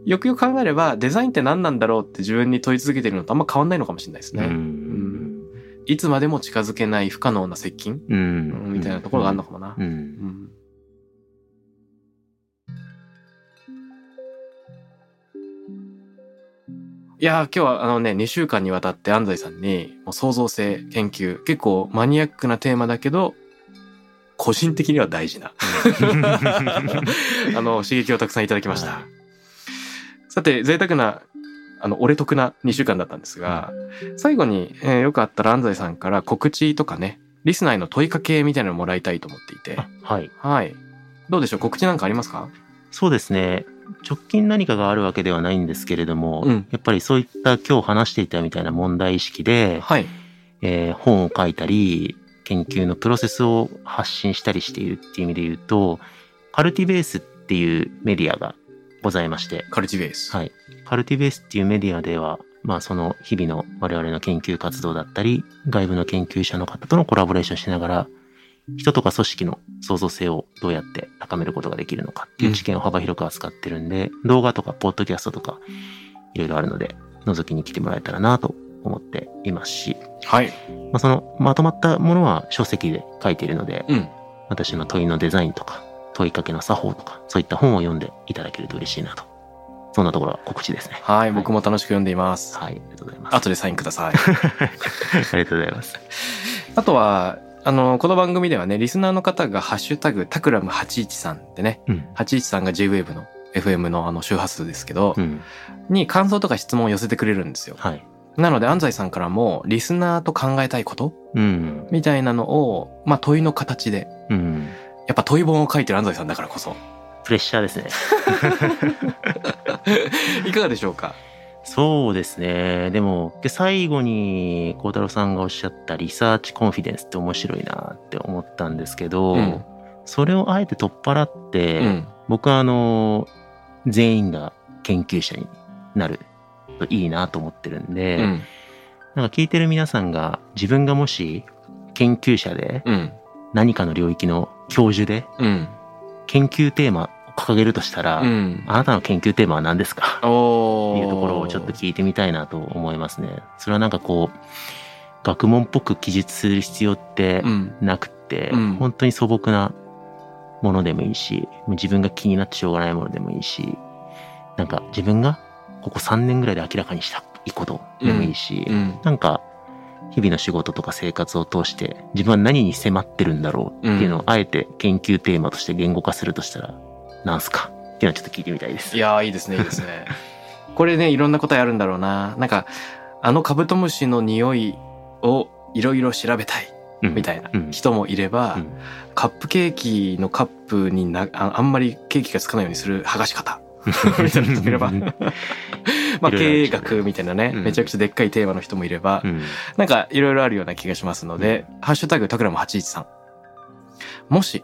よくよく考えればデザインって何なんだろうって自分に問い続けてるのとあんま変わんないのかもしれないですね。ううんん。いつまでも近づけない不可能な接近、ううんん。みたいなところがあるのかもな。うん。うんいやー今日はあのね2週間にわたって安西さんにもう創造性研究結構マニアックなテーマだけど個人的には大事な あの刺激をたくさんいただきました、はいさて贅沢なあの俺得な2週間だったんですが最後に、えーよかったら安西さんから告知とかねリスナーへの問いかけみたいなのをもらいたいと思っていて。あはい。はい。どうでしょう？告知なんかありますか？そうですね。直近何かがあるわけではないんですけれども、うん。やっぱりそういった今日話していたみたいな問題意識で、はい。えー本を書いたり、研究のプロセスを発信したりしているっていう意味で言うと、カルティベースっていうメディアがございまして、カルティベース。はい。カルティベースっていうメディアでは、まあその日々の我々の研究活動だったり、外部の研究者の方とのコラボレーションしながら、人とか組織の創造性をどうやって高めることができるのかっていう知見を幅広く扱ってるんで、動画とかポッドキャストとかいろいろあるので、覗きに来てもらえたらなと思っていますし、はい。まあ、そのまとまったものは書籍で書いているので、うん。私の問いのデザインとか、問いかけの作法とか、そういった本を読んでいただけると嬉しいなと。そんなところは告知ですね。はい。僕も楽しく読んでいます。はい、ありがとうございます。後でサインください。ありがとうございます。あとは、あの、この番組ではね、リスナーの方がハッシュタグ、タクラム813でね、うん。813が JWAVE の FM のあの周波数ですけど、うん。に感想とか質問を寄せてくれるんですよ。はい。なので安西さんからも、リスナーと考えたいことうん。みたいなのを、まあ問いの形で、うん。やっぱ問い本を書いてる安西さんだからこそ。プレッシャーですね。いかがでしょうか？そうですね。でも、最後に孝太郎さんがおっしゃったリサーチコンフィデンスって面白いなって思ったんですけど、うんそれをあえて取っ払って、うん。僕はあの、全員が研究者になるといいなと思ってるんで、うん。なんか聞いてる皆さんが自分がもし研究者でうん。何かの領域の教授でうん。研究テーマを掲げるとしたら、うん。あなたの研究テーマは何ですか？っていうところをちょっと聞いてみたいなと思いますね。それはなんかこう、学問っぽく記述する必要ってうん。なくって、うん本当に素朴なものでもいいし、自分が気になってしょうがないものでもいいし、なんか自分がここ3年ぐらいで明らかにしたいいことでもいいし、うん。なんか日々の仕事とか生活を通して自分は何に迫ってるんだろうっていうのをあえて研究テーマとして言語化するとしたら、なんすか？っていうのはちょっと聞いてみたいです。いやー、いいですね、いいですね。これね、いろんな答えあるんだろうな。なんか、あのカブトムシの匂いをいろいろ調べたいうんみたいなうん人もいれば、うんカップケーキのカップになああんまりケーキがつかないようにする剥がし方みたいな人もいればまあ経営学みたいなね、うんめちゃくちゃでっかいテーマの人もいれば、うんなんかいろいろあるような気がしますので、ハッシュタグタクラム813。もし、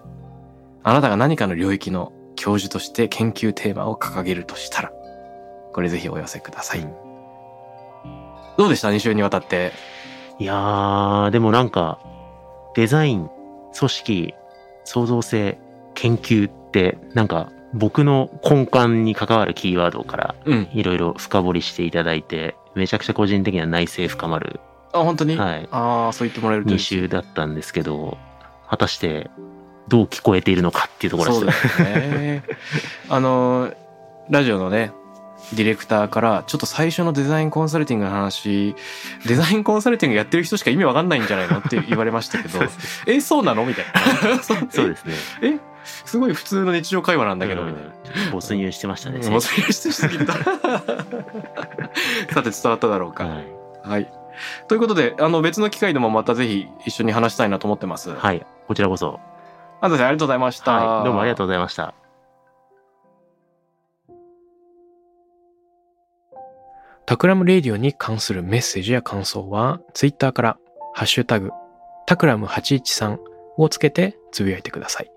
あなたが何かの領域の教授として研究テーマを掲げるとしたら、これぜひお寄せください。うんどうでした ?2 週にわたって。いやー、でもなんか、デザイン、組織、創造性、研究って、なんか僕の根幹に関わるキーワードからうん。いろいろ深掘りしていただいて、めちゃくちゃ個人的には内政深まるあ、本当に、はいああ、そう言ってもらえると2嬉しい週だったんですけど、果たしてどう聞こえているのかっていうところそうでですすね。あの、ラジオのね、ディレクターから、ちょっと最初のデザインコンサルティングの話、デザインコンサルティングやってる人しか意味わかんないんじゃないのって言われましたけど、え、そうなの？みたいな。そうですね。えすごい普通の日常会話なんだけど、みたいな。うん没入してましたね。もうそれしすぎた。さて伝わっただろうか。はい。はい。ということで、あの別の機会でもまたぜひ一緒に話したいなと思ってます。はい。こちらこそ。安斎さんありがとうございました。はい。どうもありがとうございました。 Takram Radio に関するメッセージや感想は、ツイッターから、ハッシュタグ、 Takram813をつけてつぶやいてください。